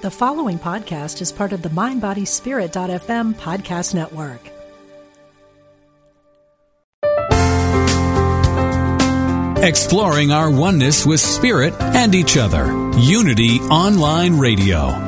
The following podcast is part of the MindBodySpirit.fm podcast network. Exploring our oneness with spirit and each other. Unity Online Radio.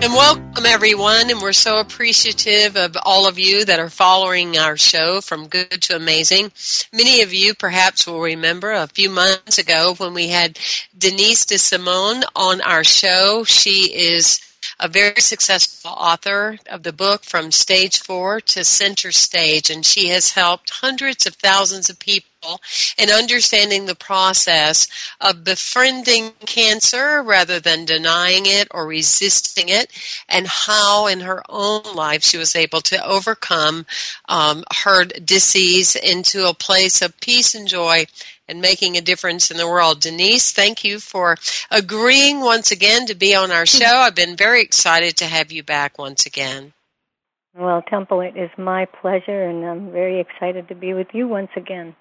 And welcome everyone, and we're so appreciative of all of you that are following our show from good to amazing. Many of you perhaps will remember a few months ago when we had Denise DeSimone on our show. She is a very successful author of the book From Stage 4 to Center Stage, and she has helped hundreds of thousands of people in understanding the process of befriending cancer rather than denying it or resisting it, and how in her own life she was able to overcome um, her disease into a place of peace and joy and making a difference in the world. Denise, thank you for agreeing once again to be on our show. I've been very excited to have you back once again. Well, Temple, it is my pleasure, and I'm very excited to be with you once again.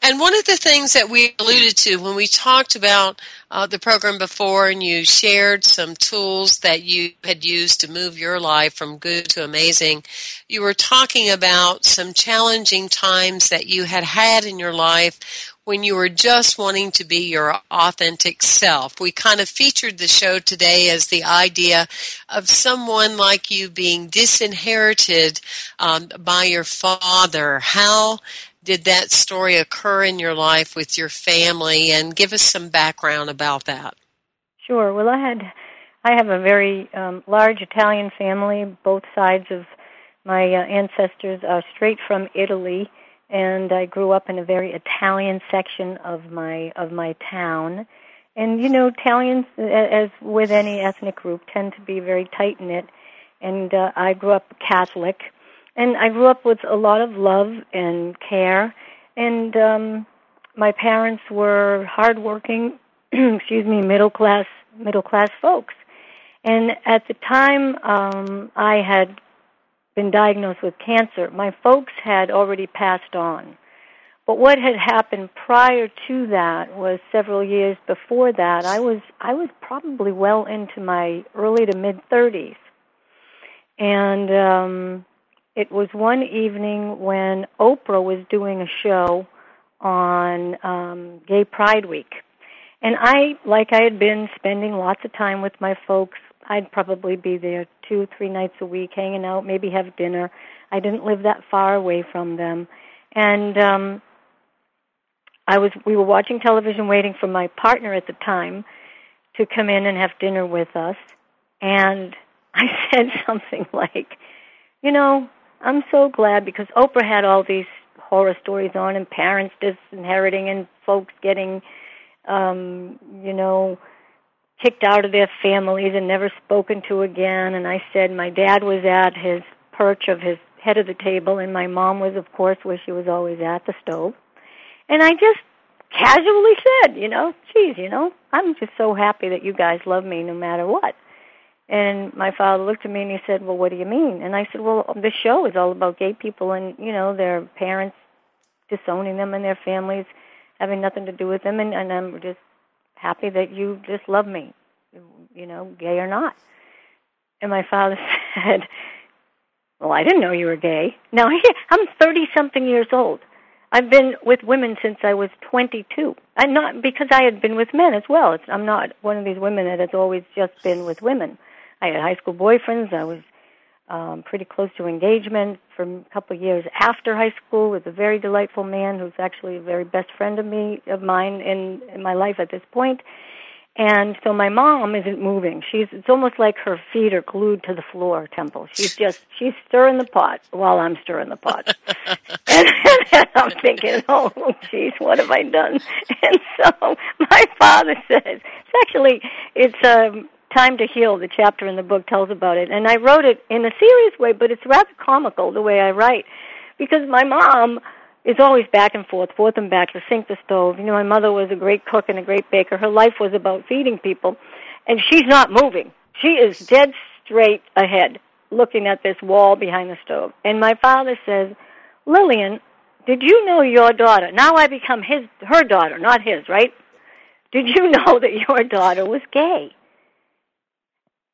And one of the things that we alluded to when we talked about uh, the program before, and you shared some tools that you had used to move your life from good to amazing, you were talking about some challenging times that you had had in your life when you were just wanting to be your authentic self. We kind of featured the show today as the idea of someone like you being disinherited um, by your father. How did that story occur in your life with your family? And give us some background about that. Sure. Well i had i have a very um, large italian family. Both sides of my uh, ancestors are straight from italy. And i grew up in a very italian section of my of my town. And you know italians as with any ethnic group tend to be very tight knit and uh, i grew up catholic and I grew up with a lot of love and care, and um, my parents were hardworking, excuse me, middle class middle class folks. And at the time um, I had been diagnosed with cancer, my folks had already passed on. But what had happened prior to that was several years before that. I was I was probably well into my early to mid 30s. And um it was one evening when Oprah was doing a show on um, Gay Pride Week. And I, like I had been spending lots of time with my folks, I'd probably be there two, three nights a week, hanging out, maybe have dinner. I didn't live that far away from them. And um I was we were watching television waiting for my partner at the time to come in and have dinner with us. And I said something like, you know, I'm so glad because Oprah had all these horror stories on and parents disinheriting and folks getting um you know kicked out of their families and never spoken to again. And I said my dad was at his perch of his head of the table and my mom was of course where she was always at the stove. And I just casually said you know geez you know I'm just so happy that you guys love me no matter what and my father looked at me and he said, "Well, what do you mean?" And I said, "Well, this show is all about gay people and you know their parents disowning them and their families having nothing to do with them, and, and I'm just happy that you just love me, you know, gay or not." And my father said, "Well, I didn't know you were gay. Now I'm thirty something years old. I've been with women since I was 22. And not because I had been with men as well. It's, I'm not one of these women that has always just been with women. I had high school boyfriends. I was um, pretty close to engagement for a couple of years after high school with a very delightful man who's actually a very best friend of me of mine in, in my life at this point. And so my mom isn't moving. She's it's almost like her feet are glued to the floor, Temple. She's just she's stirring the pot while I'm stirring the pot. and, and I'm thinking, oh, geez, what have I done? And so my father says, it's actually, it's um, Time to Heal, the chapter in the book tells about it. And I wrote it in a serious way, but it's rather comical the way I write. Because my mom is always back and forth, forth and back to sink the stove. You know, my mother was a great cook and a great baker. Her life was about feeding people. And she's not moving. She is dead straight ahead, looking at this wall behind the stove. And my father says, Lillian, did you know your daughter? Now I become his, her daughter, not his, right? Did you know that your daughter was gay?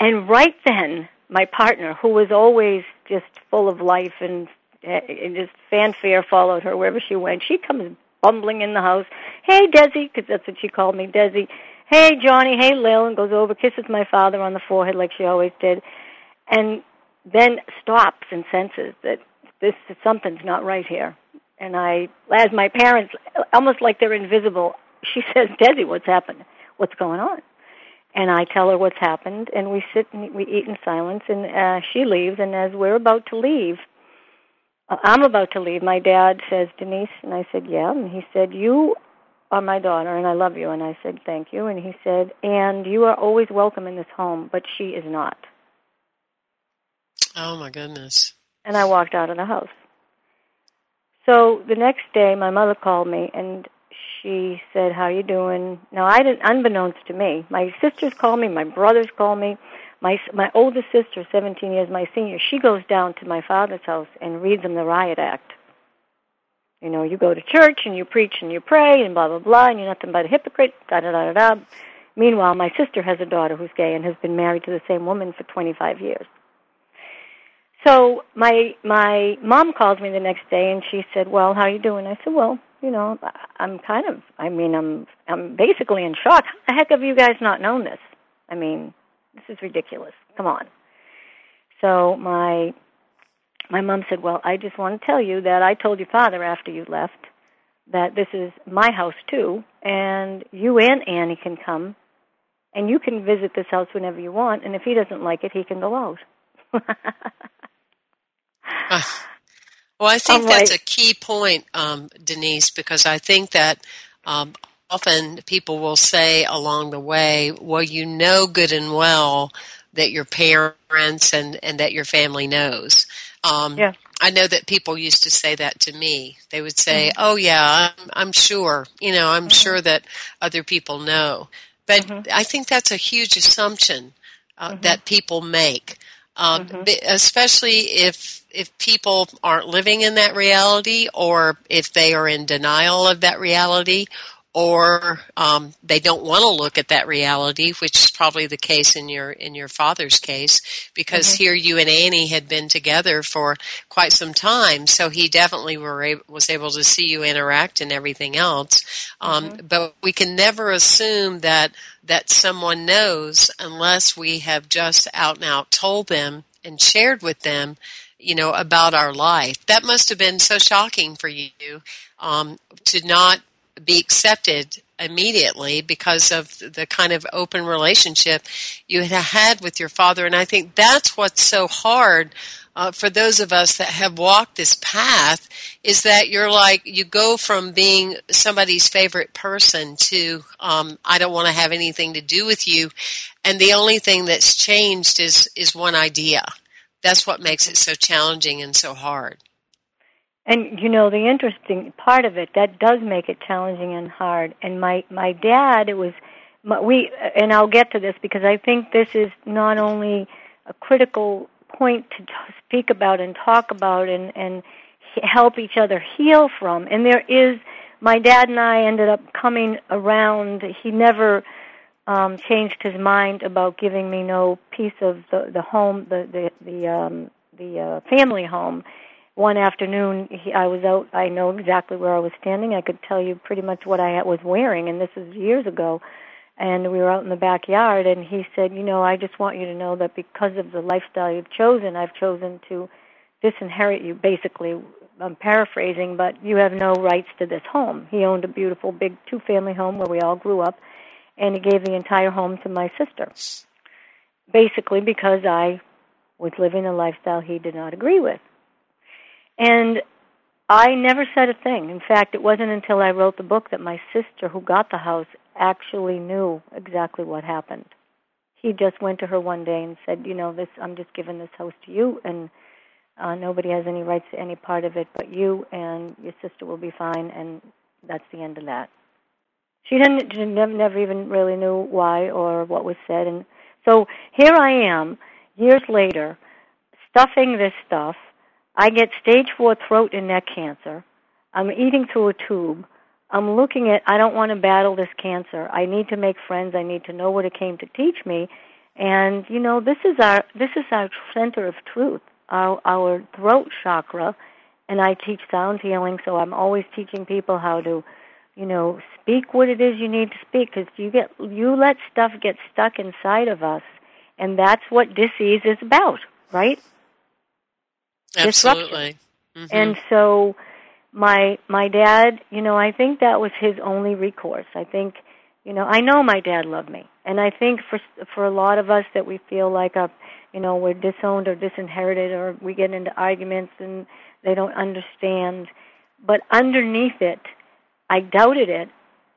And right then, my partner, who was always just full of life and, and just fanfare followed her wherever she went, she comes bumbling in the house. Hey, Desi, because that's what she called me, Desi. Hey, Johnny. Hey, Lil, and goes over, kisses my father on the forehead like she always did, and then stops and senses that this something's not right here. And I, as my parents, almost like they're invisible, she says, Desi, what's happened? What's going on? And I tell her what's happened, and we sit and we eat in silence. And uh, she leaves, and as we're about to leave, uh, I'm about to leave. My dad says, Denise, and I said, yeah. And he said, you are my daughter, and I love you. And I said, thank you. And he said, and you are always welcome in this home, but she is not. Oh my goodness. And I walked out of the house. So the next day, my mother called me, and she said, "How you doing?" Now, I didn't, unbeknownst to me, my sisters called me, my brothers called me. My my oldest sister, 17 years my senior, she goes down to my father's house and reads him the riot act. You know, you go to church and you preach and you pray and blah blah blah, and you're nothing but a hypocrite. Da da da da da. Meanwhile, my sister has a daughter who's gay and has been married to the same woman for 25 years. So my my mom calls me the next day and she said, "Well, how are you doing?" I said, "Well, you know, I'm kind of, I mean, I'm, I'm basically in shock. How the heck have you guys not known this? I mean, this is ridiculous. Come on. So my, my mom said, well, I just want to tell you that I told your father after you left that this is my house too, and you and Annie can come, and you can visit this house whenever you want, and if he doesn't like it, he can go out. uh, well, I think that's a key point, um, Denise, because I think that um, often people will say along the way, well, you know good and well that your parents and, and that your family knows. Um, yeah. I know that people used to say that to me. They would say, mm-hmm. "Oh yeah, I'm, I'm, sure. You know, I'm mm-hmm. sure that other people know." But mm-hmm. I think that's a huge assumption uh, mm-hmm. that people make, um, mm-hmm. especially if if people aren't living in that reality or if they are in denial of that reality or um, they don't want to look at that reality, which is probably the case in your in your father's case, because mm-hmm. here you and Annie had been together for quite some time, so he definitely were was able to see you interact and everything else. Um, mm-hmm. But we can never assume that that someone knows unless we have just out and out told them and shared with them you know, about our life. That must have been so shocking for you um, to not be accepted immediately because of the kind of open relationship you had had with your father. And I think that's what's so hard uh, for those of us that have walked this path is that you're like, you go from being somebody's favorite person to, um, I don't want to have anything to do with you. And the only thing that's changed is, is one idea that's what makes it so challenging and so hard. And you know the interesting part of it that does make it challenging and hard. And my my dad, it was my, we, and I'll get to this because I think this is not only a critical point to speak about and talk about and and help each other heal from. And there is my dad and I ended up coming around. He never um, changed his mind about giving me no piece of the the home, the the the um, the uh, family home. One afternoon, he, I was out. I know exactly where I was standing. I could tell you pretty much what I was wearing, and this is years ago. And we were out in the backyard, and he said, "You know, I just want you to know that because of the lifestyle you've chosen, I've chosen to disinherit you." Basically, I'm paraphrasing, but you have no rights to this home. He owned a beautiful, big two-family home where we all grew up and he gave the entire home to my sister. Basically, because I was living a lifestyle he did not agree with. And I never said a thing. In fact, it wasn't until I wrote the book that my sister, who got the house, actually knew exactly what happened. He just went to her one day and said, "You know, this I'm just giving this house to you, and uh, nobody has any rights to any part of it but you, and your sister will be fine." And that's the end of that. She didn't, she never, even really knew why or what was said, and so here I am, years later, stuffing this stuff. I get stage four throat and neck cancer. I'm eating through a tube. I'm looking at I don't want to battle this cancer. I need to make friends. I need to know what it came to teach me. And you know, this is our this is our center of truth, our our throat chakra. And I teach sound healing, so I'm always teaching people how to, you know, speak what it is you need to speak because you get you let stuff get stuck inside of us, and that's what disease is about, right? Absolutely. Mm-hmm. And so my my dad, you know, I think that was his only recourse. I think, you know, I know my dad loved me, and I think for for a lot of us that we feel like a, you know, we're disowned or disinherited, or we get into arguments and they don't understand. But underneath it, I doubted it,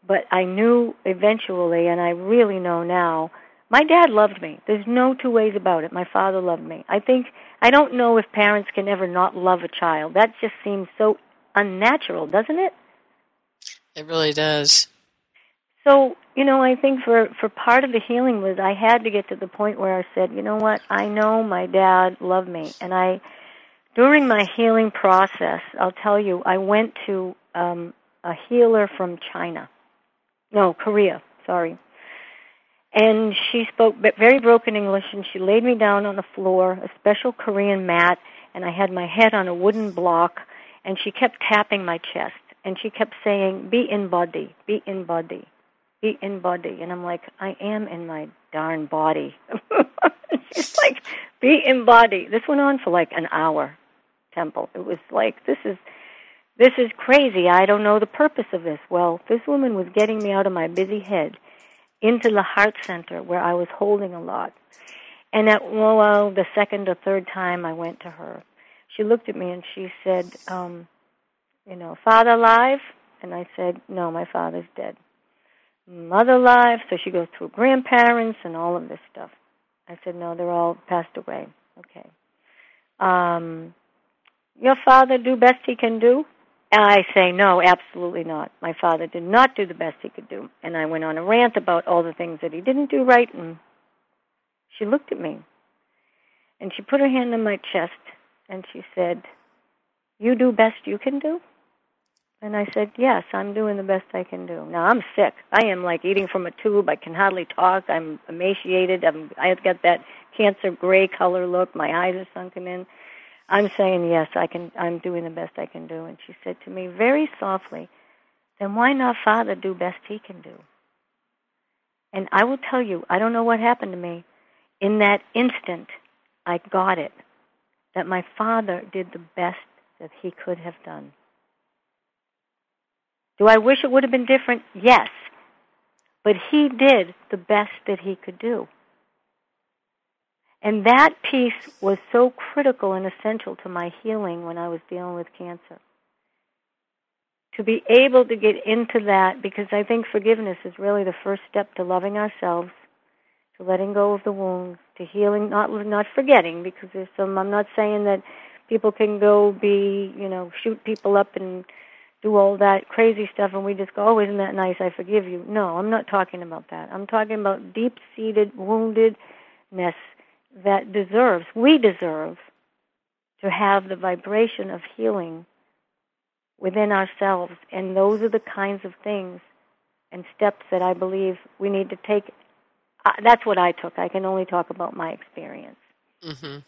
but I knew eventually, and I really know now. My dad loved me. There's no two ways about it. My father loved me. I think I don't know if parents can ever not love a child. That just seems so unnatural, doesn't it? It really does. So, you know, I think for for part of the healing was I had to get to the point where I said, you know what? I know my dad loved me, and I during my healing process, I'll tell you, I went to um a healer from China. No, Korea, sorry. And she spoke very broken English, and she laid me down on the floor, a special Korean mat, and I had my head on a wooden block, and she kept tapping my chest and she kept saying be in body be in body be in body and i'm like i am in my darn body she's like be in body this went on for like an hour temple it was like this is this is crazy i don't know the purpose of this well this woman was getting me out of my busy head into the heart center where i was holding a lot and at well the second or third time i went to her she looked at me and she said, um, you know, father alive? And I said, no, my father's dead. Mother alive? So she goes through grandparents and all of this stuff. I said, no, they're all passed away. Okay. Um, your father do best he can do? I say, no, absolutely not. My father did not do the best he could do. And I went on a rant about all the things that he didn't do right. And she looked at me. And she put her hand on my chest and she said, You do best you can do? And I said, Yes, I'm doing the best I can do. Now I'm sick. I am like eating from a tube. I can hardly talk. I'm emaciated. I'm, I've got that cancer gray color look. My eyes are sunken in. I'm saying yes. I can. I'm doing the best I can do. And she said to me very softly, "Then why not Father do best he can do?" And I will tell you, I don't know what happened to me. In that instant, I got it that my father did the best that he could have done. Do I wish it would have been different? Yes. But he did the best that he could do. And that piece was so critical and essential to my healing when I was dealing with cancer. To be able to get into that, because I think forgiveness is really the first step to loving ourselves to letting go of the wounds, to healing, not not forgetting, because there's some. I'm not saying that people can go be, you know, shoot people up and do all that crazy stuff, and we just go, oh, isn't that nice? I forgive you. No, I'm not talking about that. I'm talking about deep-seated woundedness that deserves, we deserve, to have the vibration of healing within ourselves, and those are the kinds of things and steps that I believe we need to take that's what I took. I can only talk about my experience. Mm-hmm.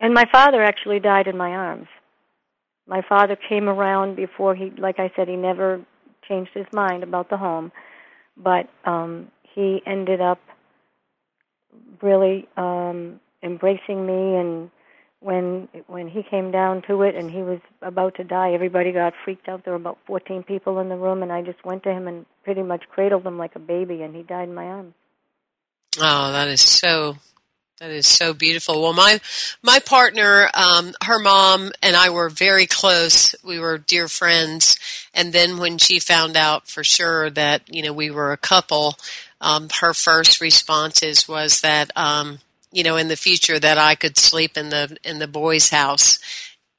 And my father actually died in my arms. My father came around before he, like I said, he never changed his mind about the home, but um, he ended up really um, embracing me. And when when he came down to it, and he was about to die, everybody got freaked out. There were about 14 people in the room, and I just went to him and pretty much cradled him like a baby, and he died in my arms. Oh, that is so That is so beautiful. Well, my my partner, um, her mom and I were very close. We were dear friends. And then when she found out for sure that you know we were a couple, um, her first responses was that um, you know in the future that I could sleep in the in the boys' house,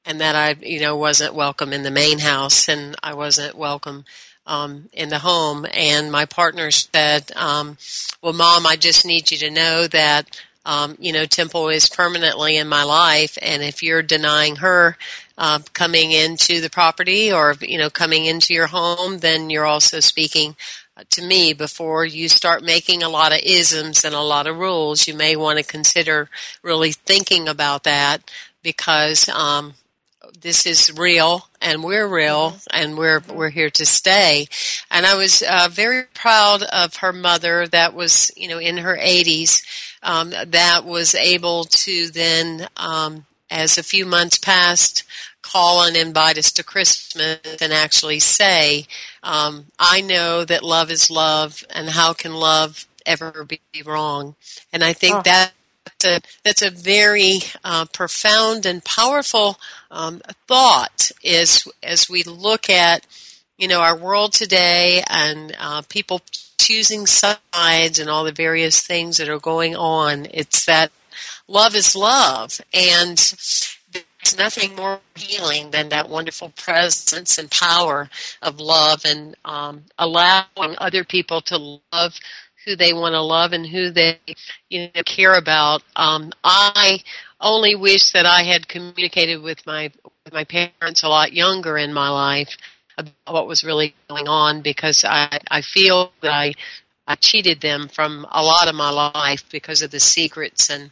and that I you know wasn't welcome in the main house, and I wasn't welcome um, in the home. And my partner said, um, "Well, mom, I just need you to know that." um, you know, Temple is permanently in my life, and if you're denying her uh, coming into the property or you know coming into your home, then you're also speaking to me before you start making a lot of isms and a lot of rules. You may want to consider really thinking about that because um, this is real and we're real and we're we're here to stay and i was uh, very proud of her mother that was you know in her 80s um, that was able to then, um, as a few months passed, call and invite us to Christmas and actually say, um, I know that love is love, and how can love ever be wrong? And I think oh. that that's a, that's a very uh, profound and powerful um, thought is as we look at you know our world today and uh, people choosing sides and all the various things that are going on. It's that love is love. And there's nothing more healing than that wonderful presence and power of love and um, allowing other people to love who they want to love and who they you know care about. Um, I only wish that I had communicated with my with my parents a lot younger in my life about what was really going on because I, I feel that I, I cheated them from a lot of my life because of the secrets and, and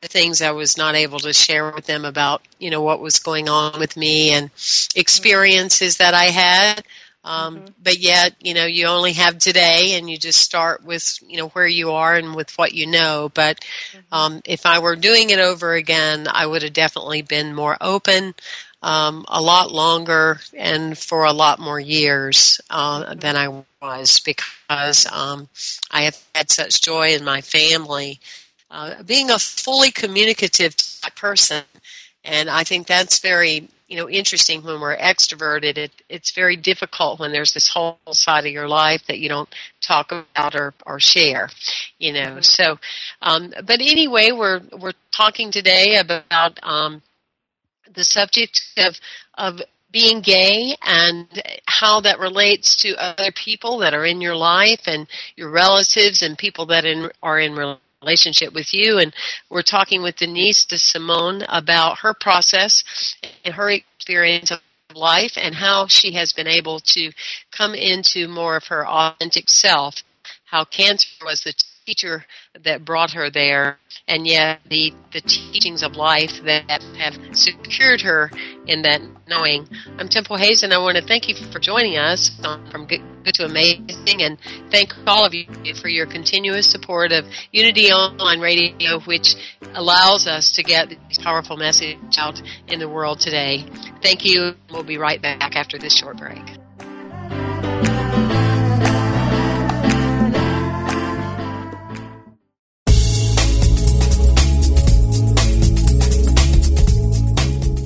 the things I was not able to share with them about, you know, what was going on with me and experiences that I had. Um, mm-hmm. But yet, you know, you only have today, and you just start with, you know, where you are and with what you know. But mm-hmm. um, if I were doing it over again, I would have definitely been more open um, a lot longer and for a lot more years uh, than I was because um, I have had such joy in my family. Uh, being a fully communicative person, and I think that's very you know interesting when we're extroverted. It, it's very difficult when there's this whole side of your life that you don't talk about or, or share. You know, mm-hmm. so um, but anyway, we're we're talking today about um, the subject of of being gay and how that relates to other people that are in your life and your relatives and people that in, are in relationship with you. And we're talking with Denise DeSimone about her process and her experience of life and how she has been able to come into more of her authentic self. How cancer was the teacher that brought her there, and yet the, the teachings of life that have secured her in that knowing. I'm Temple Hayes, and I want to thank you for joining us from Good, Good to Amazing, and thank all of you for your continuous support of Unity Online Radio, which allows us to get this powerful message out in the world today. Thank you. We'll be right back after this short break.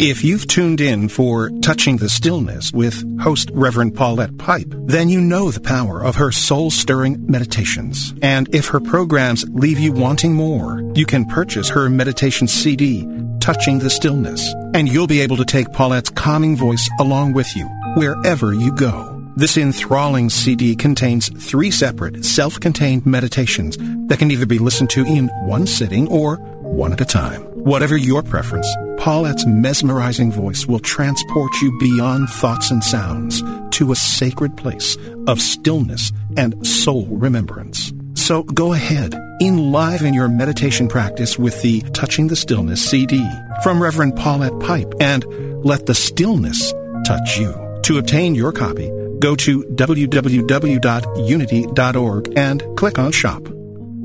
If you've tuned in for Touching the Stillness with host Reverend Paulette Pipe, then you know the power of her soul stirring meditations. And if her programs leave you wanting more, you can purchase her meditation CD, Touching the Stillness, and you'll be able to take Paulette's calming voice along with you wherever you go. This enthralling CD contains three separate self contained meditations that can either be listened to in one sitting or one at a time. Whatever your preference, Paulette's mesmerizing voice will transport you beyond thoughts and sounds to a sacred place of stillness and soul remembrance. So go ahead, enliven your meditation practice with the Touching the Stillness CD from Reverend Paulette Pipe and let the stillness touch you. To obtain your copy, go to www.unity.org and click on Shop.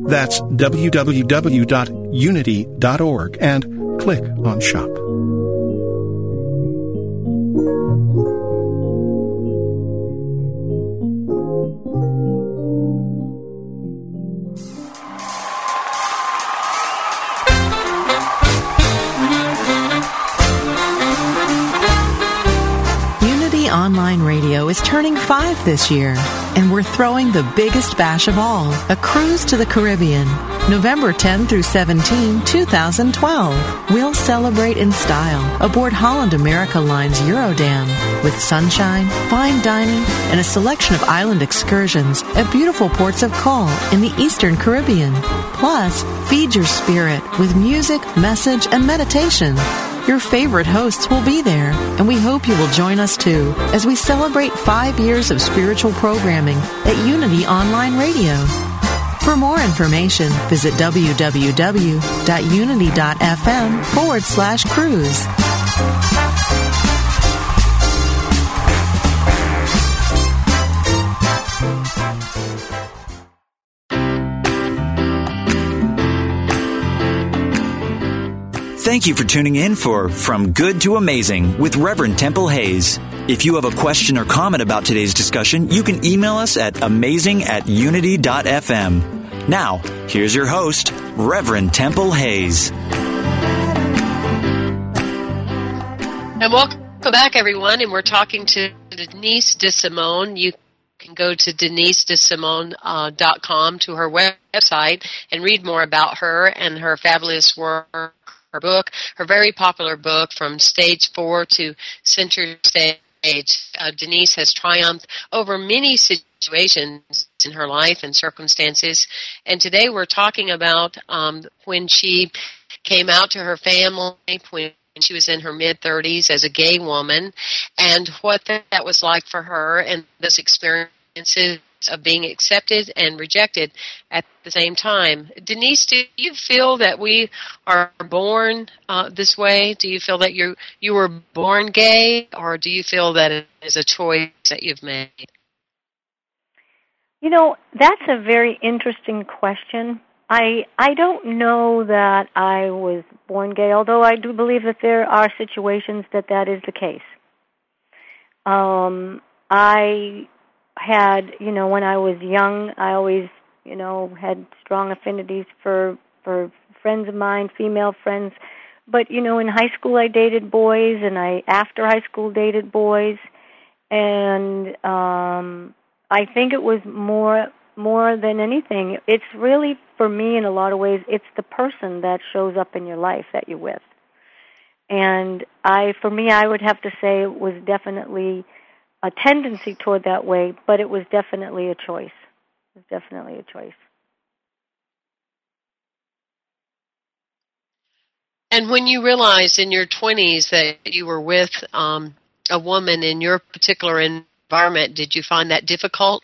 That's www.unity.org and click on Shop. Online Radio is turning five this year, and we're throwing the biggest bash of all a cruise to the Caribbean. November 10 through 17, 2012. We'll celebrate in style aboard Holland America Line's Eurodam with sunshine, fine dining, and a selection of island excursions at beautiful ports of call in the Eastern Caribbean. Plus, feed your spirit with music, message, and meditation. Your favorite hosts will be there, and we hope you will join us too as we celebrate five years of spiritual programming at Unity Online Radio. For more information, visit www.unity.fm forward slash cruise. Thank you for tuning in for From Good to Amazing with Reverend Temple Hayes. If you have a question or comment about today's discussion, you can email us at amazing at unity.fm. Now, here's your host, Reverend Temple Hayes. And welcome back, everyone. And we're talking to Denise DeSimone. You can go to denisedesimone.com uh, to her website and read more about her and her fabulous work her book, her very popular book, From Stage 4 to Center Stage. Uh, Denise has triumphed over many situations in her life and circumstances. And today we're talking about um, when she came out to her family, when she was in her mid 30s as a gay woman, and what that was like for her and those experiences of being accepted and rejected at the same time. Denise, do you feel that we are born uh, this way? Do you feel that you you were born gay, or do you feel that it is a choice that you've made? You know, that's a very interesting question. I I don't know that I was born gay, although I do believe that there are situations that that is the case. Um, I had, you know, when I was young, I always, you know, had strong affinities for for friends of mine, female friends. But you know, in high school, I dated boys, and I after high school dated boys, and um, I think it was more more than anything. It's really for me, in a lot of ways, it's the person that shows up in your life that you're with. And I, for me, I would have to say it was definitely a tendency toward that way, but it was definitely a choice. It was definitely a choice. And when you realized in your 20s that you were with um, a woman in your particular environment, did you find that difficult?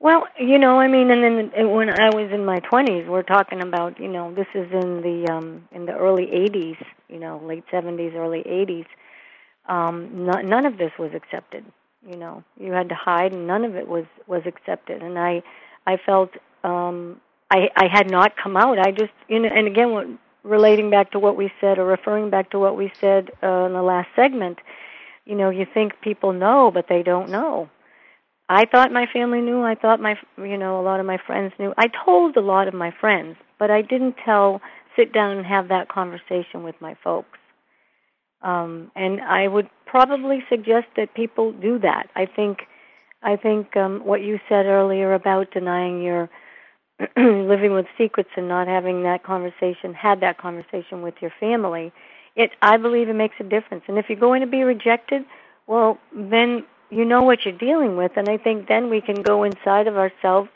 Well, you know, I mean, and then when I was in my 20s, we're talking about, you know, this is in the um in the early 80s, you know, late 70s, early 80s um, n- none of this was accepted. You know, you had to hide, and none of it was was accepted. And I, I felt um, I I had not come out. I just, you know, and again, what, relating back to what we said, or referring back to what we said uh, in the last segment, you know, you think people know, but they don't know. I thought my family knew. I thought my, you know, a lot of my friends knew. I told a lot of my friends, but I didn't tell, sit down and have that conversation with my folks. Um, and I would probably suggest that people do that. I think, I think um, what you said earlier about denying your living with secrets and not having that conversation, had that conversation with your family, it I believe it makes a difference. And if you're going to be rejected, well, then you know what you're dealing with, and I think then we can go inside of ourselves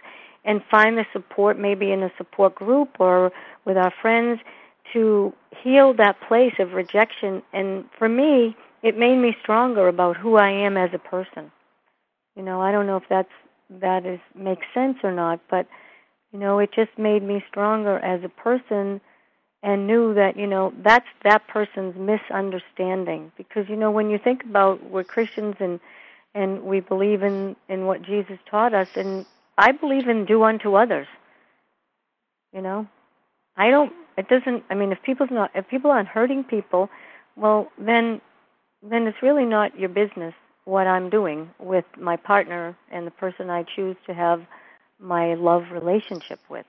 and find the support maybe in a support group or with our friends to heal that place of rejection and for me it made me stronger about who I am as a person. You know, I don't know if that's that is makes sense or not, but you know, it just made me stronger as a person and knew that, you know, that's that person's misunderstanding because you know, when you think about we're Christians and and we believe in in what Jesus taught us and I believe in do unto others. You know, I don't. It doesn't. I mean, if people's not, if people aren't hurting people, well, then, then it's really not your business what I'm doing with my partner and the person I choose to have my love relationship with.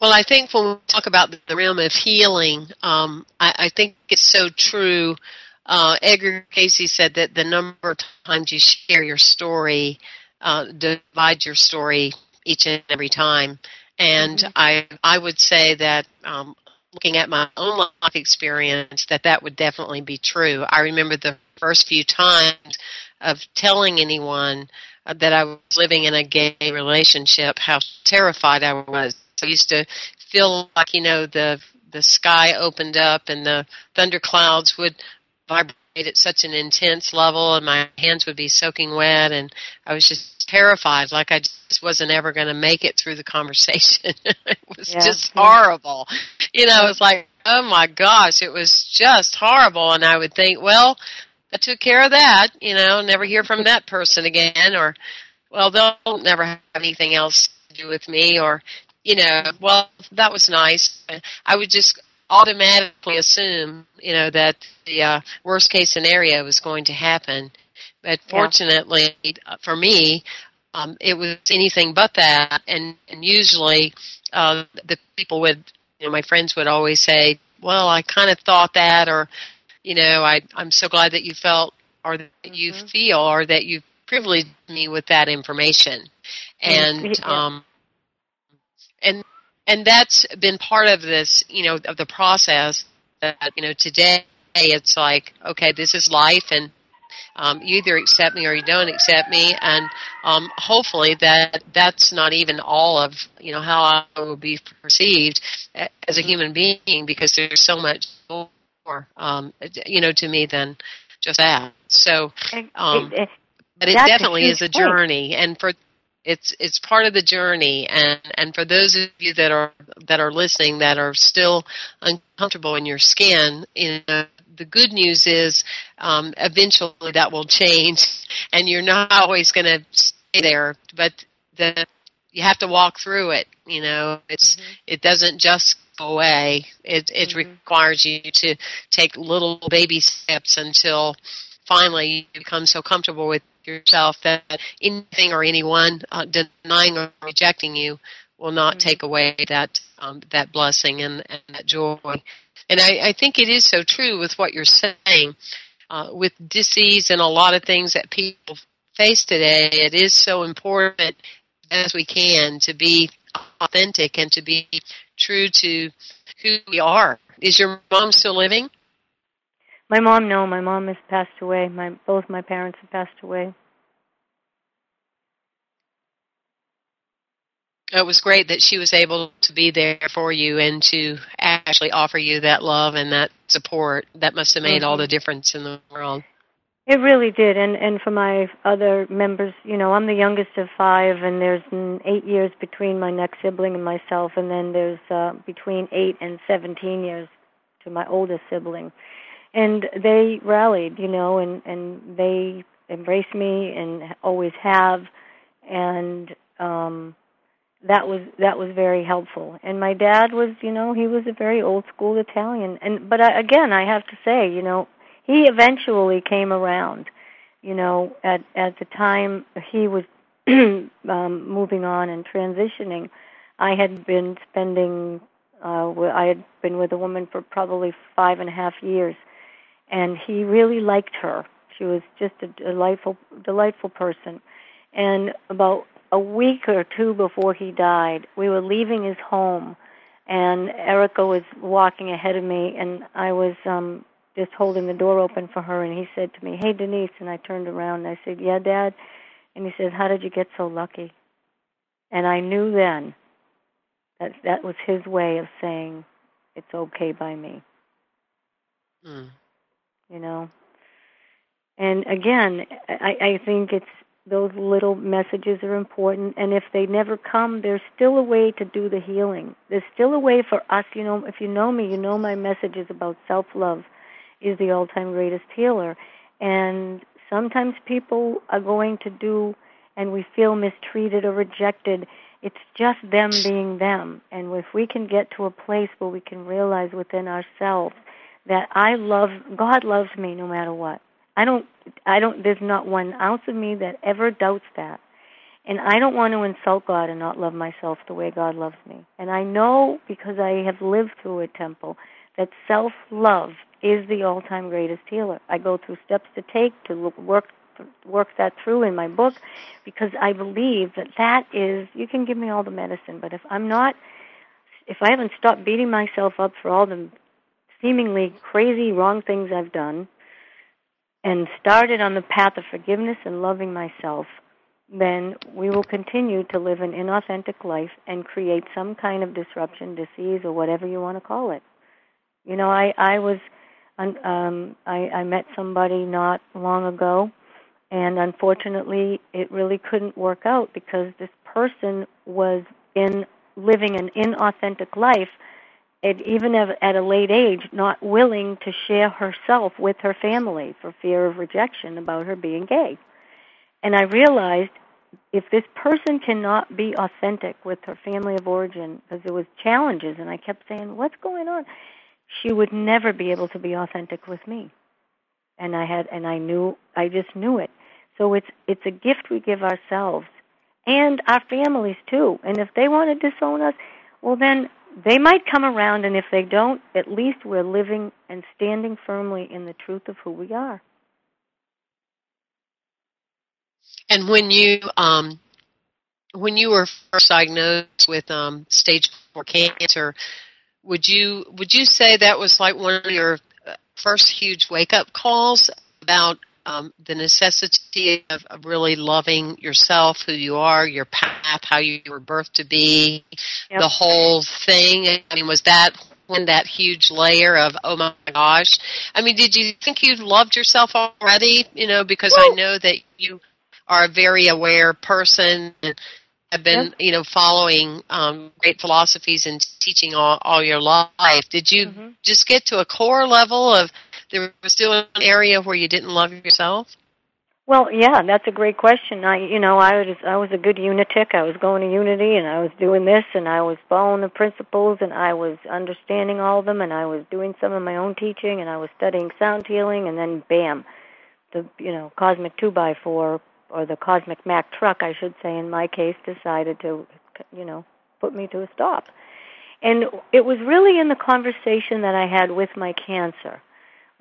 Well, I think when we talk about the realm of healing, um, I, I think it's so true uh, Edgar Cayce said that the number of times you share your story uh, divides your story each and every time. And mm-hmm. I I would say that um, looking at my own life experience, that that would definitely be true. I remember the first few times of telling anyone uh, that I was living in a gay relationship, how terrified I was. I used to feel like you know the the sky opened up and the thunderclouds would vibrate at such an intense level and my hands would be soaking wet and I was just terrified like I just wasn't ever going to make it through the conversation. it was yeah. just horrible. You know, it was like, oh my gosh, it was just horrible and I would think, well, I took care of that, you know, never hear from that person again or well, they'll never have anything else to do with me or you know, well, that was nice. I would just automatically assume, you know, that the uh, worst case scenario was going to happen. But fortunately yeah. for me, um, it was anything but that. And, and usually, uh, the people would, you know, my friends would always say, well, I kind of thought that, or, you know, I, I'm so glad that you felt, or that you mm-hmm. feel, or that you privileged me with that information. And, yeah. um, and and that's been part of this, you know, of the process. That you know, today it's like, okay, this is life, and um, you either accept me or you don't accept me, and um, hopefully that that's not even all of you know how I will be perceived as a human being, because there's so much more, um, you know, to me than just that. So, um, but it definitely is a journey, and for it's it's part of the journey. And and for those of you that are that are listening that are still uncomfortable in your skin you know the good news is um, eventually that will change and you're not always going to stay there but the you have to walk through it you know it's mm-hmm. it doesn't just go away it it mm-hmm. requires you to take little baby steps until finally you become so comfortable with yourself that anything or anyone uh, denying or rejecting you will not mm-hmm. take away that um, that blessing and, and that joy. And I, I think it is so true with what you're saying. Uh, with disease and a lot of things that people face today, it is so important as we can to be authentic and to be true to who we are. Is your mom still living? My mom, no, my mom has passed away. My both my parents have passed away. It was great that she was able to be there for you and to actually offer you that love and that support. That must have made mm-hmm. all the difference in the world. It really did, and and for my other members, you know, I'm the youngest of five, and there's eight years between my next sibling and myself, and then there's uh, between eight and seventeen years to my oldest sibling and they rallied, you know, and and they embraced me and always have, and um, that was that was very helpful. And my dad was, you know, he was a very old school Italian, and but I, again, I have to say, you know, he eventually came around. You know, at at the time he was um, moving on and transitioning, I had been spending. Uh, I had been with a woman for probably five and a half years, and he really liked her. She was just a delightful, delightful person. And about a week or two before he died, we were leaving his home, and Erica was walking ahead of me, and I was um just holding the door open for her, and he said to me, "Hey, Denise," and I turned around and I said, "Yeah, Dad." And he said, How did you get so lucky? And I knew then that that was his way of saying, It's okay by me. Mm. You know? And again, I, I think it's those little messages are important and if they never come there's still a way to do the healing. There's still a way for us you know if you know me you know my message is about self love is the all time greatest healer. And sometimes people are going to do and we feel mistreated or rejected. It's just them being them. And if we can get to a place where we can realize within ourselves that i love god loves me no matter what I don't I don't there's not one ounce of me that ever doubts that. And I don't want to insult God and not love myself the way God loves me. And I know because I have lived through a temple that self-love is the all-time greatest healer. I go through steps to take to work work that through in my book because I believe that that is you can give me all the medicine, but if I'm not if I haven't stopped beating myself up for all the seemingly crazy wrong things I've done, and started on the path of forgiveness and loving myself, then we will continue to live an inauthentic life and create some kind of disruption, disease, or whatever you want to call it. You know, I I was, um, I, I met somebody not long ago, and unfortunately, it really couldn't work out because this person was in living an inauthentic life even at a late age, not willing to share herself with her family for fear of rejection about her being gay. And I realized if this person cannot be authentic with her family of origin, because there was challenges, and I kept saying, "What's going on?" She would never be able to be authentic with me. And I had, and I knew, I just knew it. So it's it's a gift we give ourselves and our families too. And if they want to disown us, well then they might come around, and if they don't, at least we're living and standing firmly in the truth of who we are. And when you um, when you were first diagnosed with um, stage four cancer, would you would you say that was like one of your uh, first huge wake up calls about um, the necessity of, of, really loving yourself, who you are, your path, how you were birthed to be, yep. the whole thing. I mean, was that when that huge layer of oh my gosh? I mean, did you think you loved yourself already? You know, because Woo! I know that you are a very aware person and have been, yep. you know, following um, great philosophies and teaching all, all your life. Did you mm-hmm. just get to a core level of there was still an area where you didn't love yourself? Well, yeah, that's a great question. I, you know, I was I was a good unitic. I was going to Unity, and I was doing this, and I was following the principles, and I was understanding all of them, and I was doing some of my own teaching, and I was studying sound healing, and then bam, the you know cosmic two by four or the cosmic Mack truck, I should say, in my case, decided to, you know, put me to a stop. And it was really in the conversation that I had with my cancer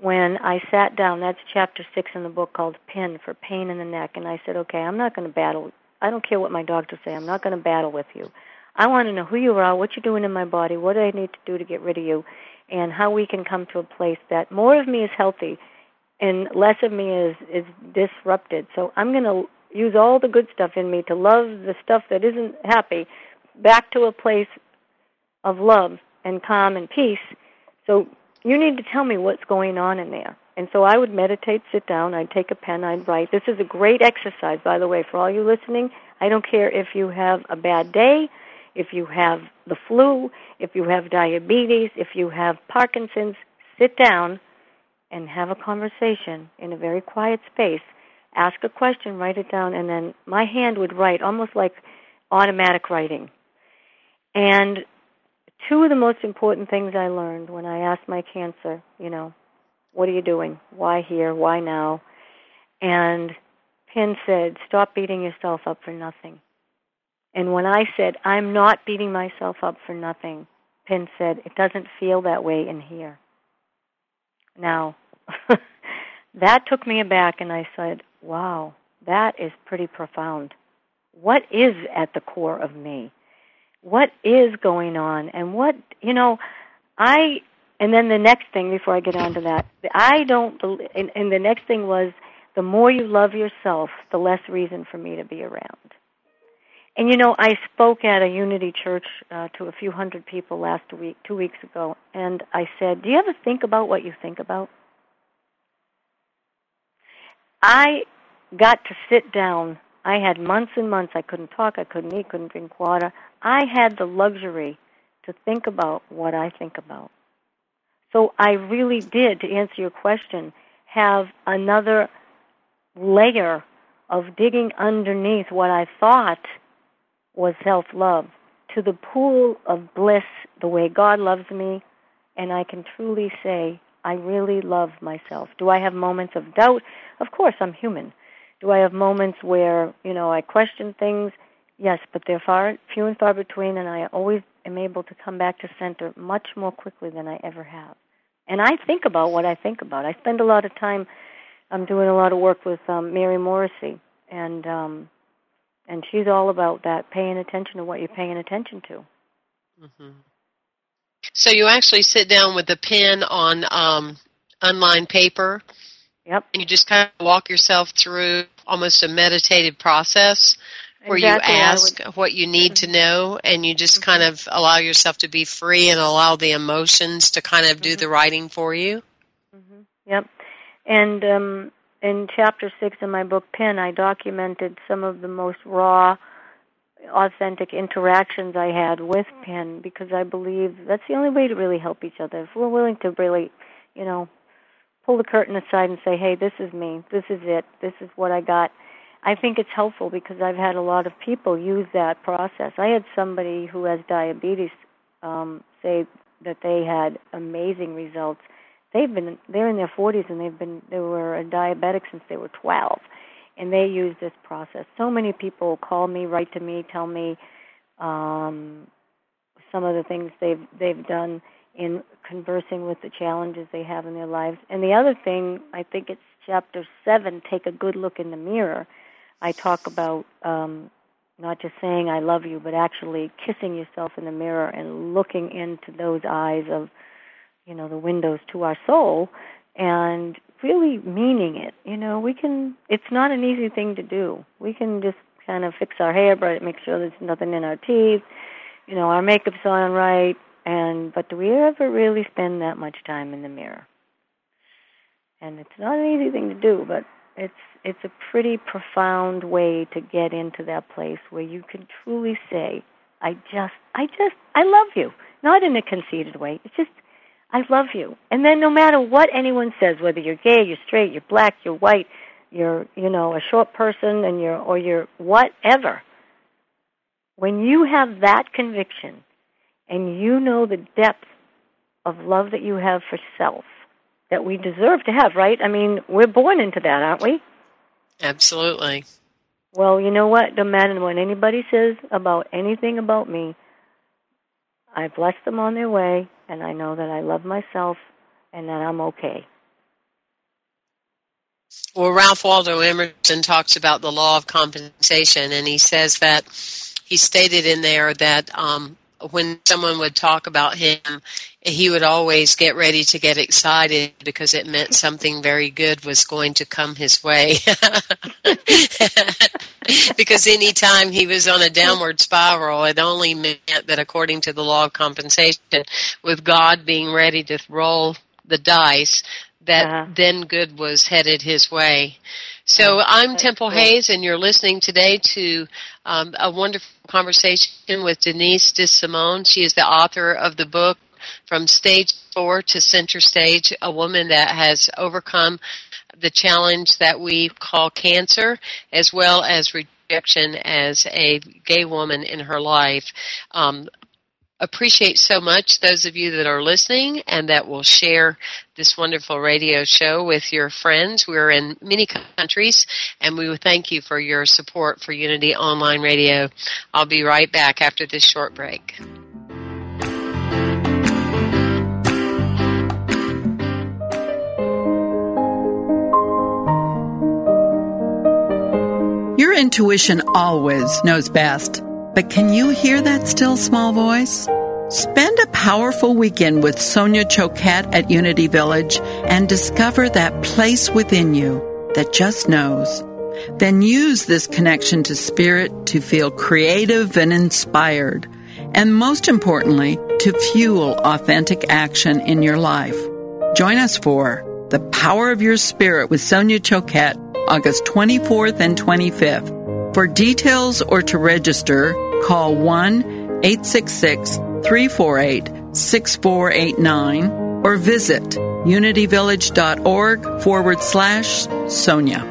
when I sat down, that's chapter six in the book called PIN for pain in the neck, and I said, okay, I'm not going to battle. I don't care what my doctors say. I'm not going to battle with you. I want to know who you are, what you're doing in my body, what I need to do to get rid of you, and how we can come to a place that more of me is healthy and less of me is is disrupted. So I'm going to use all the good stuff in me to love the stuff that isn't happy back to a place of love and calm and peace. So you need to tell me what's going on in there. And so I would meditate, sit down, I'd take a pen, I'd write. This is a great exercise, by the way, for all you listening. I don't care if you have a bad day, if you have the flu, if you have diabetes, if you have Parkinson's, sit down and have a conversation in a very quiet space. Ask a question, write it down, and then my hand would write almost like automatic writing. And two of the most important things I learned when I asked my cancer, you know, what are you doing? Why here? Why now? And Pin said, stop beating yourself up for nothing. And when I said, I'm not beating myself up for nothing, Pin said, it doesn't feel that way in here. Now, that took me aback, and I said, wow, that is pretty profound. What is at the core of me? What is going on and what you know i and then the next thing before i get on to that i don't and, and the next thing was the more you love yourself, the less reason for me to be around. And you know, I spoke at a Unity Church uh, to a few hundred people last week, two weeks ago, and I said, "Do you ever think about what you think about?" I got to sit down. I had months and months. I couldn't talk. I couldn't eat. Couldn't drink water. I had the luxury to think about what I think about. So I really did, to answer your question, have another layer of digging underneath what I thought was self love to the pool of bliss, the way God loves me, and I can truly say, I really love myself. Do I have moments of doubt? Of course, I'm human. Do I have moments where, you know, I question things? Yes, but they're far few and far between and I always am able to come back to center much more quickly than I ever have. And I think about what I think about. I spend a lot of time I'm doing a lot of work with um, Mary Morrissey and um and she's all about that paying attention to what you're paying attention to. Mm-hmm. So you actually sit down with a pen on um, unlined paper. Yep. And you just kind of walk yourself through almost a meditative process where exactly, you ask would, what you need mm-hmm. to know and you just mm-hmm. kind of allow yourself to be free and allow the emotions to kind of do mm-hmm. the writing for you. Mm-hmm. Yep. And um, in chapter six in my book Pin, I documented some of the most raw, authentic interactions I had with Pin because I believe that's the only way to really help each other. If we're willing to really, you know, pull the curtain aside and say, "Hey, this is me. This is it. This is what I got." I think it's helpful because I've had a lot of people use that process. I had somebody who has diabetes um, say that they had amazing results they've been they're in their 40s and they've been they were a diabetic since they were 12 and they use this process so many people call me write to me tell me um some of the things they've they've done in conversing with the challenges they have in their lives. And the other thing i think it's chapter 7 take a good look in the mirror. I talk about um not just saying i love you but actually kissing yourself in the mirror and looking into those eyes of you know the windows to our soul and really meaning it. You know we can it's not an easy thing to do. We can just kind of fix our hair but make sure there's nothing in our teeth. You know our makeup's on right and but do we ever really spend that much time in the mirror and it's not an easy thing to do but it's it's a pretty profound way to get into that place where you can truly say i just i just i love you not in a conceited way it's just I love you. And then no matter what anyone says, whether you're gay, you're straight, you're black, you're white, you're, you know, a short person and you're or you're whatever. When you have that conviction and you know the depth of love that you have for self that we deserve to have, right? I mean, we're born into that, aren't we? Absolutely. Well, you know what? No matter what anybody says about anything about me, I bless them on their way, and I know that I love myself and that I'm okay. Well, Ralph Waldo Emerson talks about the law of compensation, and he says that he stated in there that um, when someone would talk about him, he would always get ready to get excited because it meant something very good was going to come his way. because any time he was on a downward spiral, it only meant that according to the law of compensation, with God being ready to roll the dice, that uh-huh. then good was headed his way. So I'm Temple. Hayes, and you're listening today to um, a wonderful conversation with Denise DeSimone. She is the author of the book From Stage Four to Center Stage, a woman that has overcome the challenge that we call cancer, as well as rejection as a gay woman in her life. Um, appreciate so much those of you that are listening and that will share this wonderful radio show with your friends. We're in many countries and we thank you for your support for Unity Online Radio. I'll be right back after this short break. Your intuition always knows best. But can you hear that still small voice? Spend a powerful weekend with Sonia Choquette at Unity Village and discover that place within you. that just knows. Then use this connection to spirit to feel creative and inspired, and most importantly, to fuel authentic action in your life. Join us for The Power of Your Spirit with Sonia Choquette, August 24th and 25th. For details or to register, call 1 866 348 6489 or visit unityvillage.org forward slash Sonia.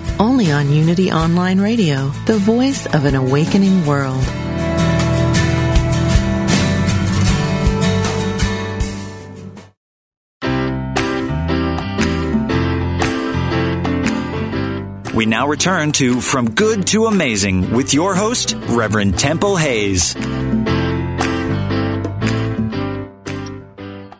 only on Unity Online Radio, the voice of an awakening world. We now return to From Good to Amazing with your host, Reverend Temple Hayes.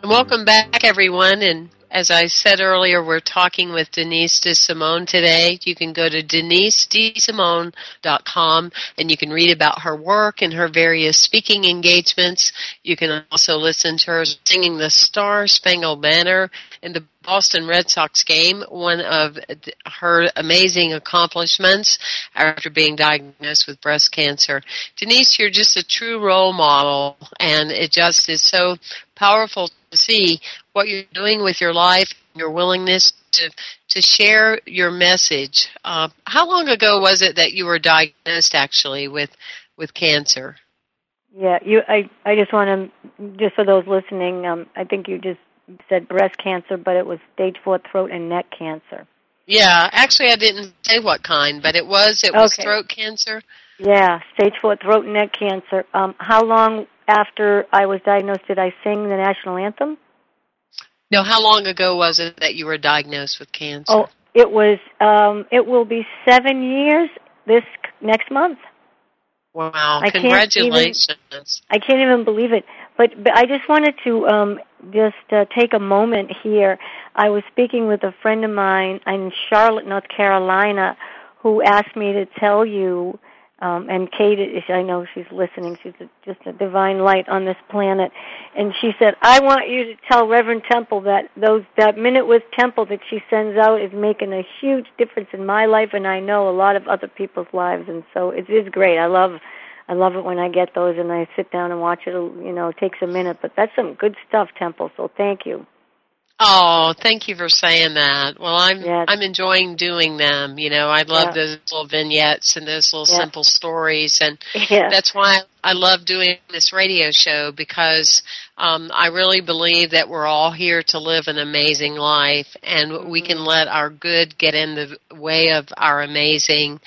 Welcome back, everyone. And as I said earlier, we're talking with Denise DeSimone today. You can go to denisedesimone.com and you can read about her work and her various speaking engagements. You can also listen to her singing the Star Spangled Banner in the Boston Red Sox game, one of her amazing accomplishments after being diagnosed with breast cancer. Denise, you're just a true role model and it just is so powerful to see what you're doing with your life, your willingness to to share your message. Uh, how long ago was it that you were diagnosed actually with with cancer? Yeah, you. I. I just want to, just for those listening, um, I think you just said breast cancer, but it was stage four throat and neck cancer. Yeah, actually, I didn't say what kind, but it was. It was okay. throat cancer. Yeah, stage four throat and neck cancer. Um, how long after I was diagnosed did I sing the national anthem? No, how long ago was it that you were diagnosed with cancer? Oh, it was. Um, it will be seven years this next month. Wow! I Congratulations! Can't even, I can't even believe it. But, but I just wanted to um, just uh, take a moment here. I was speaking with a friend of mine in Charlotte, North Carolina, who asked me to tell you um, and Kate, is, I know she's listening. She's a, just a divine light on this planet, and she said, "I want you to tell Reverend Temple that those that minute with Temple that she sends out is making a huge difference in my life, and I know a lot of other people's lives. And so it is great. I love, I love it when I get those and I sit down and watch it. You know, it takes a minute, but that's some good stuff, Temple. So thank you." Oh, thank you for saying that. Well, I'm yes. I'm enjoying doing them. You know, I love yeah. those little vignettes and those little yeah. simple stories, and yeah. that's why I love doing this radio show because um, I really believe that we're all here to live an amazing life, and mm-hmm. we can let our good get in the way of our amazing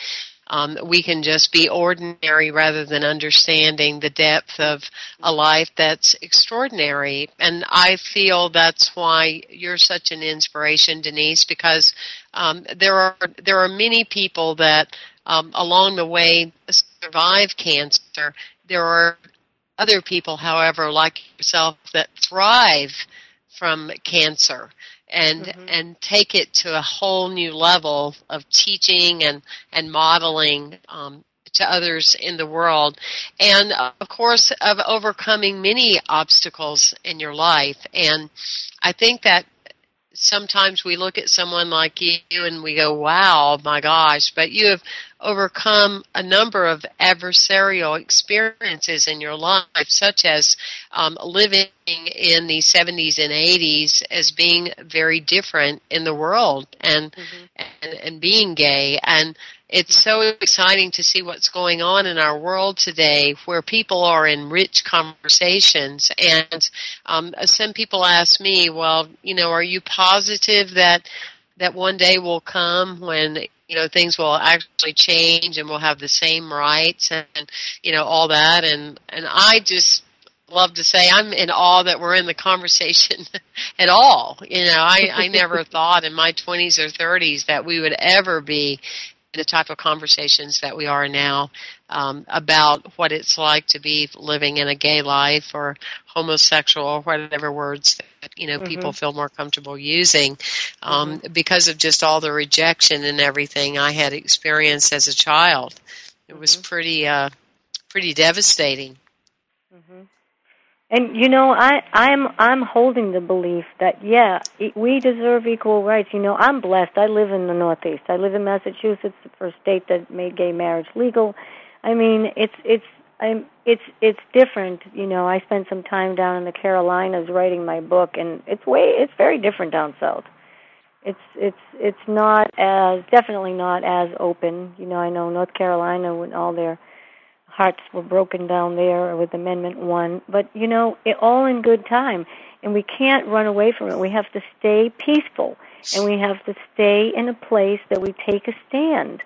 um, we can just be ordinary rather than understanding the depth of a life that's extraordinary. And I feel that's why you're such an inspiration, Denise, because um, there are there are many people that um, along the way survive cancer. There are other people, however, like yourself, that thrive from cancer and mm-hmm. and take it to a whole new level of teaching and and modeling um, to others in the world, and of course of overcoming many obstacles in your life. And I think that sometimes we look at someone like you and we go, wow, my gosh, but you have overcome a number of adversarial experiences in your life, such as um, living in the 70s and 80s as being very different in the world and, mm-hmm. and, and being gay. And it's so exciting to see what's going on in our world today where people are in rich conversations and um, some people ask me well you know are you positive that that one day will come when you know things will actually change and we'll have the same rights and you know all that and and I just love to say I'm in awe that we're in the conversation at all. You know, I, I never thought in my 20s or 30s that we would ever be in the type of conversations that we are now um, about what it's like to be living in a gay life or homosexual or whatever words that you know mm-hmm. people feel more comfortable using um, mm-hmm. because of just all the rejection and everything I had experienced as a child. It was mm-hmm. pretty uh, pretty devastating. Mm-hmm. And you know, I I'm I'm holding the belief that yeah, we deserve equal rights. You know, I'm blessed. I live in the Northeast. I live in Massachusetts, the first state that made gay marriage legal. I mean, it's it's I'm it's it's different. You know, I spent some time down in the Carolinas writing my book, and it's way it's very different down south. It's it's it's not as definitely not as open. You know, I know North Carolina when all their hearts were broken down there with Amendment 1. But, you know, it, all in good time. And we can't run away from it. We have to stay peaceful. And we have to stay in a place that we take a stand.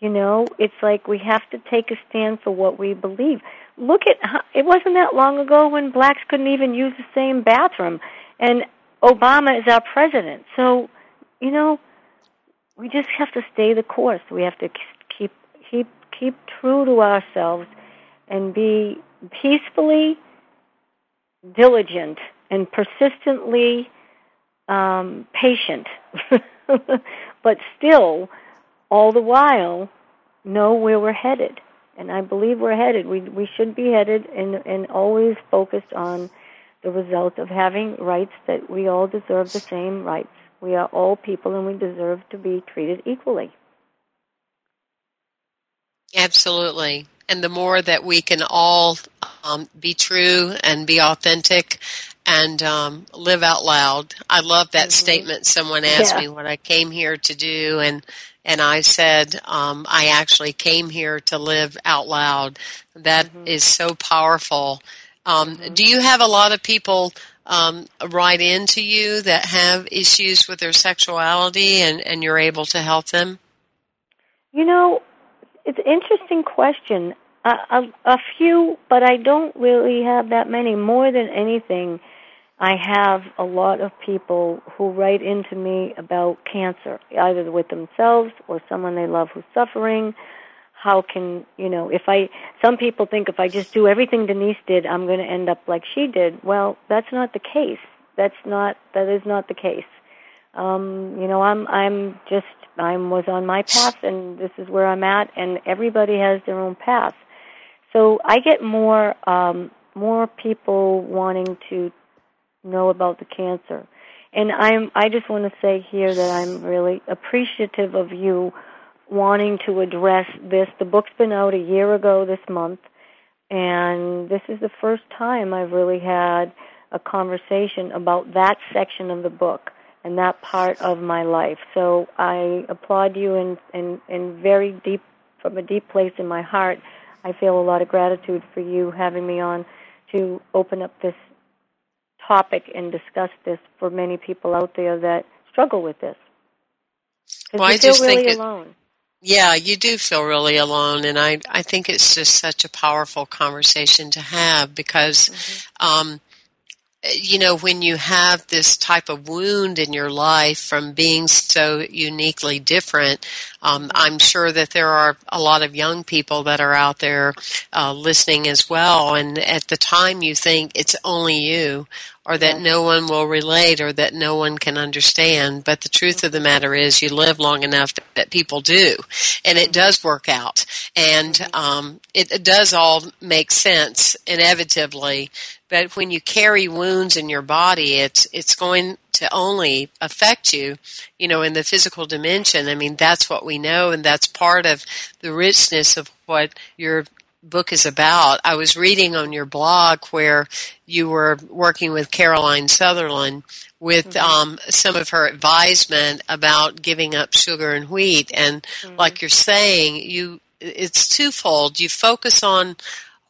You know, it's like we have to take a stand for what we believe. Look at how, it wasn't that long ago when blacks couldn't even use the same bathroom, and Obama is our president. So, you know, we just have to stay the course. We have to keep keep keep true to ourselves and be peacefully diligent and persistently um, patient, but still, all the while, know where we're headed. And I believe we're headed. We we should be headed and and always focused on the result of having rights that we all deserve the same rights. We are all people and we deserve to be treated equally. Absolutely. And the more that we can all um, be true and be authentic and um, live out loud. I love that mm-hmm. statement. Someone asked yeah. me what I came here to do, and and I said um, I actually came here to live out loud. That mm-hmm. is so powerful. Um, mm-hmm. Do you have a lot of people um, write into you that have issues with their sexuality, and and you're able to help them? You know, it's an interesting question. Uh, a, a few, but I don't really have that many. More than anything, I have a lot of people who write into me about cancer, either with themselves or someone they love who's suffering. How can, you know, if I, some people think if I just do everything Denise did, I'm going to end up like she did. Well, that's not the case. That's not, that is not the case. Um, you know, I'm, I'm just I was on my path and this is where I'm at and everybody has their own path. So I get more um more people wanting to know about the cancer. And I'm I just want to say here that I'm really appreciative of you wanting to address this. The book's been out a year ago this month and this is the first time I've really had a conversation about that section of the book and that part of my life. So I applaud you and and and very deep, from a deep place in my heart. I feel a lot of gratitude for you having me on to open up this topic and discuss this for many people out there that struggle with this. Well, I just really think alone. It, yeah, you do feel really alone, and I I think it's just such a powerful conversation to have because mm-hmm. um, you know, when you have this type of wound in your life from being so uniquely different, um, I'm sure that there are a lot of young people that are out there uh, listening as well. And at the time, you think it's only you, or that no one will relate, or that no one can understand. But the truth of the matter is, you live long enough that people do, and it does work out, and um, it, it does all make sense inevitably. But when you carry wounds in your body, it's it's going to only affect you, you know, in the physical dimension. I mean, that's what we know, and that's part of the richness of what your book is about. I was reading on your blog where you were working with Caroline Sutherland with mm-hmm. um, some of her advisement about giving up sugar and wheat, and mm-hmm. like you're saying, you it's twofold. You focus on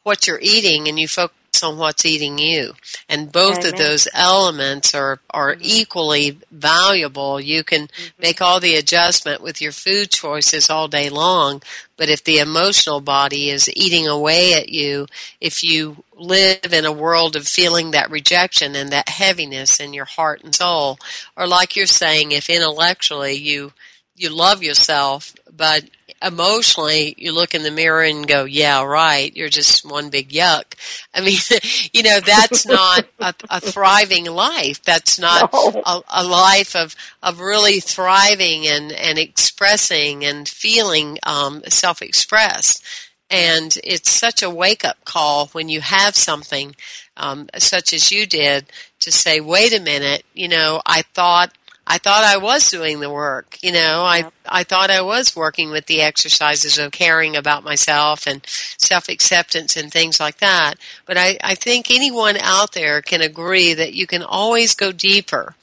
what you're eating, and you focus on what's eating you. And both Amen. of those elements are, are Mm-hmm. equally valuable. You can make all the adjustment with your food choices all day long, but if the emotional body is eating away at you, if you live in a world of feeling that rejection and that heaviness in your heart and soul, or like you're saying, if intellectually you you love yourself, but emotionally you look in the mirror and go, yeah, right, you're just one big yuck. I mean, you know, that's not a, a thriving life. That's not No. a, a life of, of really thriving and, and expressing and feeling um, self-expressed. And it's such a wake-up call when you have something um, such as you did to say, wait a minute, you know, I thought I thought I was doing the work. You know, I I thought I was working with the exercises of caring about myself and self acceptance and things like that. But I, I think anyone out there can agree that you can always go deeper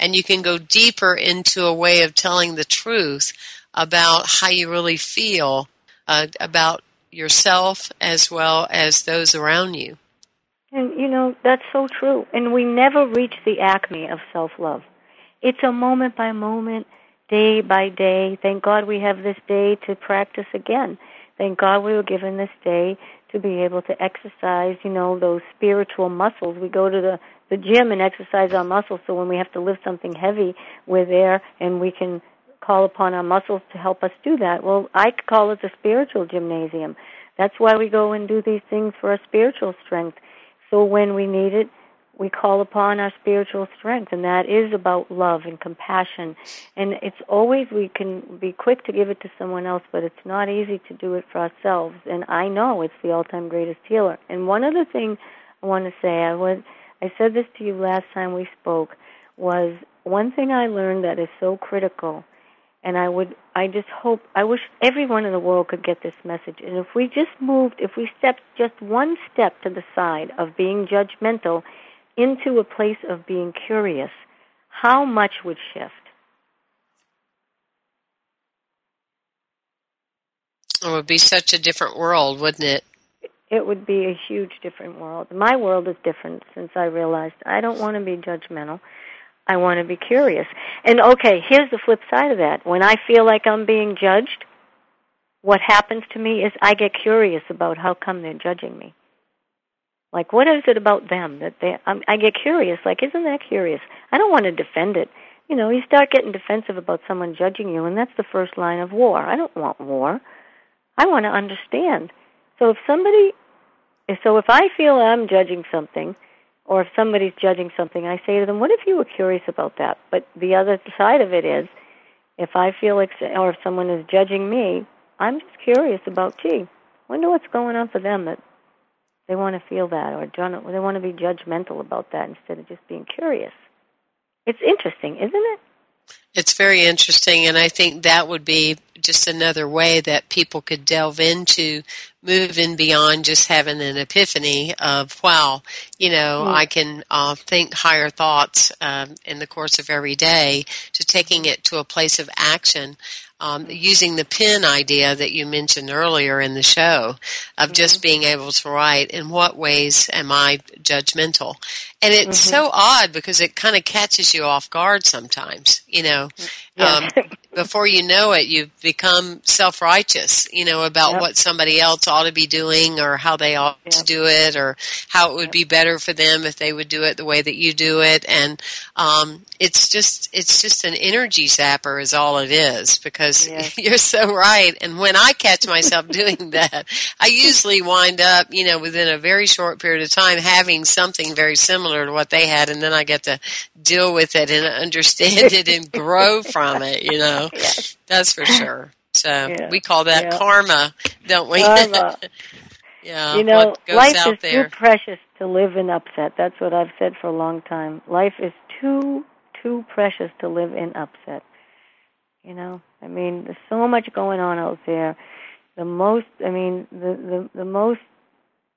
and you can go deeper into a way of telling the truth about how you really feel uh, about yourself as well as those around you. And you know, that's so true. And we never reach the acme of self love. It's a moment by moment, day by day. Thank God we have this day to practice again. Thank God we were given this day to be able to exercise, you know, those spiritual muscles. We go to the, the gym and exercise our muscles so when we have to lift something heavy, we're there and we can call upon our muscles to help us do that. Well, I call it the spiritual gymnasium. That's why we go and do these things for our spiritual strength. So when we need it, we call upon our spiritual strength, and that is about love and compassion. And it's always we can be quick to give it to someone else, but it's not easy to do it for ourselves. And I know it's the all-time greatest healer. And one other thing I want to say, I was I said this to you last time we spoke, was one thing I learned that is so critical. And I would, I just hope, I wish everyone in the world could get this message. And if we just moved, if we stepped just one step to the side of being judgmental into a place of being curious, how much would shift? It would be such a different world, wouldn't it? It would be a huge different world. My world is different since I realized I don't want to be judgmental. I want to be curious. And okay, here's the flip side of that. When I feel like I'm being judged, what happens to me is I get curious about how come they're judging me. Like, what is it about them that they? I'm, I get curious. Like, isn't that curious? I don't want to defend it. You know, you start getting defensive about someone judging you, and that's the first line of war. I don't want war. I want to understand. So if somebody, so if I feel I'm judging something, or if somebody's judging something, I say to them, "What if you were curious about that?" But the other side of it is, if I feel like, or if someone is judging me, I'm just curious about, gee, wonder what's going on for them that they want to feel that, or they want to be judgmental about that instead of just being curious. It's interesting, isn't it? It's very interesting, and I think that would be just another way that people could delve into moving beyond just having an epiphany of, wow, you know, Mm. I can uh, think higher thoughts um, in the course of every day to taking it to a place of action. Um, using the pen idea that you mentioned earlier in the show of just being able to write in what ways am I judgmental and it's so odd because it kind of catches you off guard sometimes you know. Um, before you know it you've become self-righteous you know about Yep. what somebody else ought to be doing or how they ought to do it or how it would be better for them if they would do it the way that you do it. And um, it's just it's just an energy zapper is all it is because Yes. you're so right. And when i catch myself doing that i usually wind up you know within a very short period of time having something very similar to what they had and then i get to deal with it and understand it and grow from it you know Yes. that's for sure so Yeah. we call that Yeah. karma don't we Karma. yeah you know, life is there too precious to live in upset. That's what I've said for a long time. Life is too too precious to live in upset. You know, I mean, there's so much going on out there. The most, I mean, the the, the most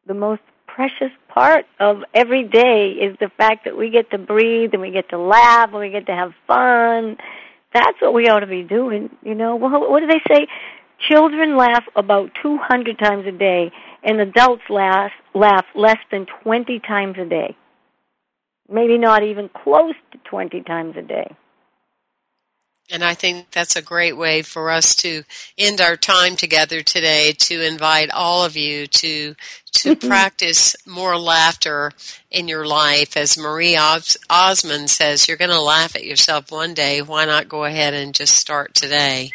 the most precious part of every day is the fact that we get to breathe and we get to laugh and we get to have fun. That's what we ought to be doing. You know, well, what do they say? Children laugh about 200 times a day, and adults laugh, laugh less than 20 times a day. Maybe not even close to 20 times a day. And I think that's a great way for us to end our time together today to invite all of you to to mm-hmm. practice more laughter in your life. As Marie Os- Osmond says, you're going to laugh at yourself one day. Why not go ahead and just start today?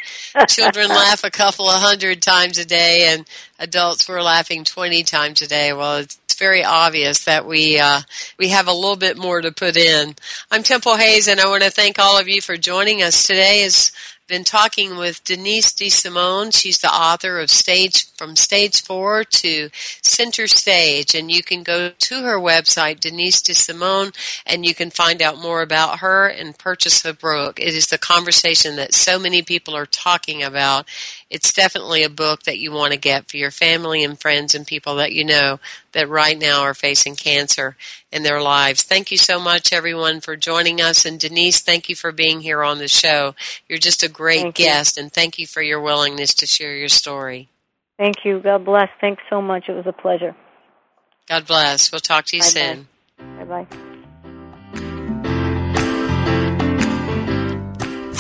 Children laugh a couple of hundred times a day, and adults were laughing 20 times a day. Well, it's it's very obvious that we uh, we have a little bit more to put in. I'm Temple Hayes, and I want to thank all of you for joining us today. As been talking with Denise DeSimone. She's the author of Stage from Stage Four to Center Stage, and you can go to her website, Denise DeSimone, and you can find out more about her and purchase her book. It is the conversation that so many people are talking about. It's definitely a book that you want to get for your family and friends and people that you know that right now are facing cancer in their lives. Thank you so much, everyone, for joining us. And Denise, thank you for being here on the show. You're just a great thank guest, you. and thank you for your willingness to share your story. Thank you. God bless. Thanks so much. It was a pleasure. God bless. We'll talk to you Bye-bye. soon. Bye bye.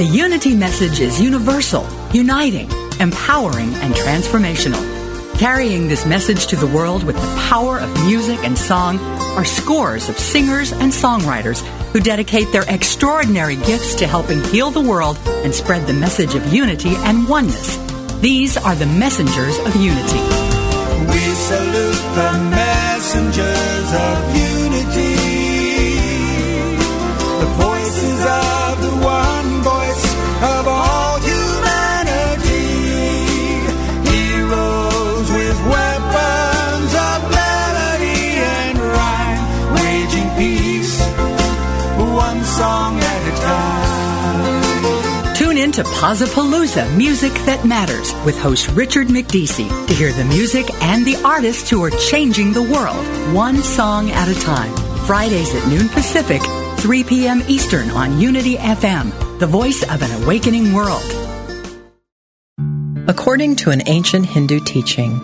The unity message is universal, uniting, empowering, and transformational. Carrying this message to the world with the power of music and song are scores of singers and songwriters who dedicate their extraordinary gifts to helping heal the world and spread the message of unity and oneness. These are the messengers of unity. We salute the messengers of unity. The voices of of all humanity. Heroes with weapons of melody and rhyme, waging peace, one song at a time. Tune in to Palooza Music That Matters with host Richard Mekdeci to hear the music and the artists who are changing the world, one song at a time. Fridays at noon Pacific, 3 p.m. Eastern on Unity FM the voice of an awakening world. According to an ancient Hindu teaching,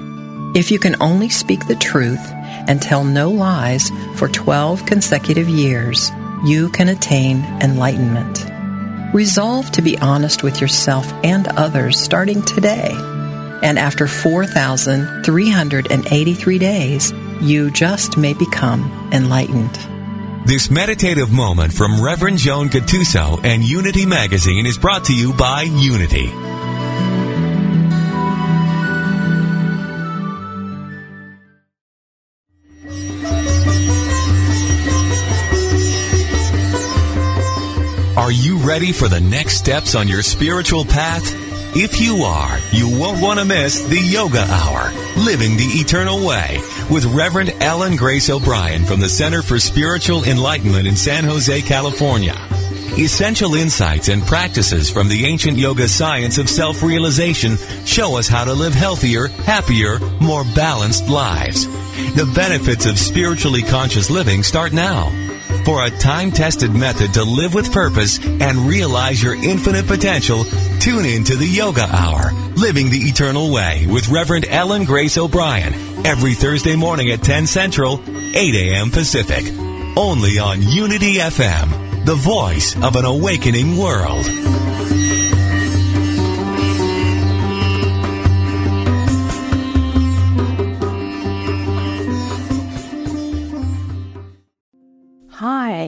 if you can only speak the truth and tell no lies for 12 consecutive years, you can attain enlightenment. Resolve to be honest with yourself and others starting today. And after 4,383 days, you just may become enlightened. This meditative moment from Reverend Joan Gattuso and Unity Magazine is brought to you by Unity. Are you ready for the next steps on your spiritual path? If you are, you won't want to miss the Yoga Hour, Living the Eternal Way, with Reverend Ellen Grace O'Brien from the Center for Spiritual Enlightenment in San Jose, California. Essential insights and practices from the ancient yoga science of self-realization show us how to live healthier, happier, more balanced lives. The benefits of spiritually conscious living start now. For a time-tested method to live with purpose and realize your infinite potential, tune in to the Yoga Hour, Living the Eternal Way with Reverend Ellen Grace O'Brien, every Thursday morning at 10 Central, 8 a.m. Pacific. Only on Unity FM, the voice of an awakening world.